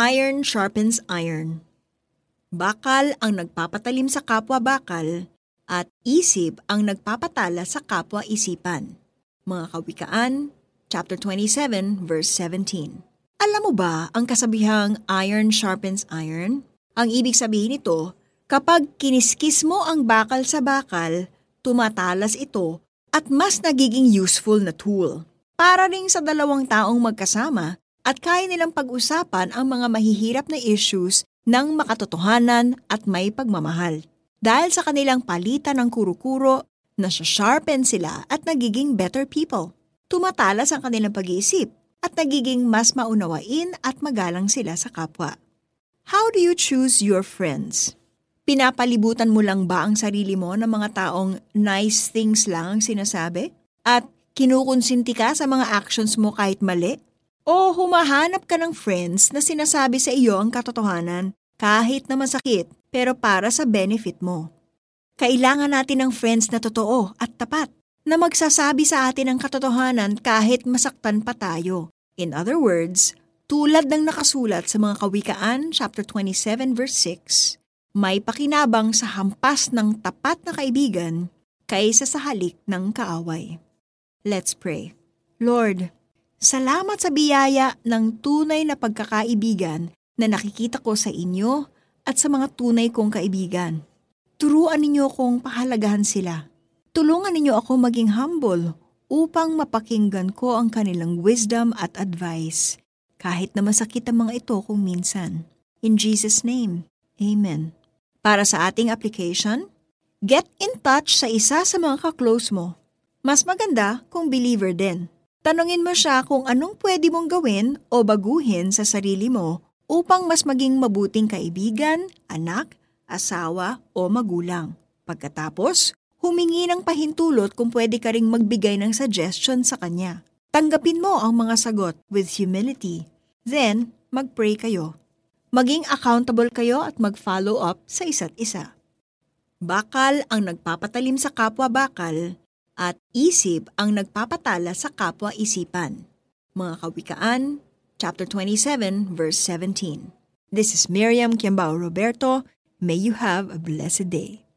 Iron sharpens iron. Bakal ang nagpapatalim sa kapwa bakal at isip ang nagpapatala sa kapwa isipan. Mga Kawikaan, chapter 27, verse 17. Alam mo ba ang kasabihang iron sharpens iron? Ang ibig sabihin nito, kapag kiniskis mo ang bakal sa bakal, tumatalas ito at mas nagiging useful na tool. Para ring sa dalawang taong magkasama at kaya nilang pag-usapan ang mga mahihirap na issues ng makatotohanan at may pagmamahal. Dahil sa kanilang palitan ng kuro-kuro, nasya-sharpen sila at nagiging better people. Tumatalas ang kanilang pag-iisip at nagiging mas maunawain at magalang sila sa kapwa. How do you choose your friends? Pinapalibutan mo lang ba ang sarili mo ng mga taong nice things lang ang sinasabi? At Kinukonsinti ka sa mga actions mo kahit mali? O humahanap ka ng friends na sinasabi sa iyo ang katotohanan kahit na masakit pero para sa benefit mo? Kailangan natin ng friends na totoo at tapat na magsasabi sa atin ang katotohanan kahit masaktan pa tayo. In other words, tulad ng nakasulat sa mga Kawikaan chapter 27 verse 6, may pakinabang sa hampas ng tapat na kaibigan kaysa sa halik ng kaaway. Let's pray. Lord, salamat sa biyaya ng tunay na pagkakaibigan na nakikita ko sa inyo at sa mga tunay kong kaibigan. Turuan ninyo kong pahalagahan sila. Tulungan ninyo ako maging humble upang mapakinggan ko ang kanilang wisdom at advice, kahit na masakit ang mga ito kung minsan. In Jesus' name, Amen. Para sa ating application, get in touch sa isa sa mga kaklose mo mas maganda kung believer din. Tanungin mo siya kung anong pwede mong gawin o baguhin sa sarili mo upang mas maging mabuting kaibigan, anak, asawa o magulang. Pagkatapos, humingi ng pahintulot kung pwede ka ring magbigay ng suggestion sa kanya. Tanggapin mo ang mga sagot with humility. Then, mag-pray kayo. Maging accountable kayo at mag-follow up sa isa't isa. Bakal ang nagpapatalim sa kapwa bakal at isip ang nagpapatala sa kapwa-isipan. Mga Kawikaan, chapter 27, verse 17. This is Miriam Kiambao Roberto. May you have a blessed day.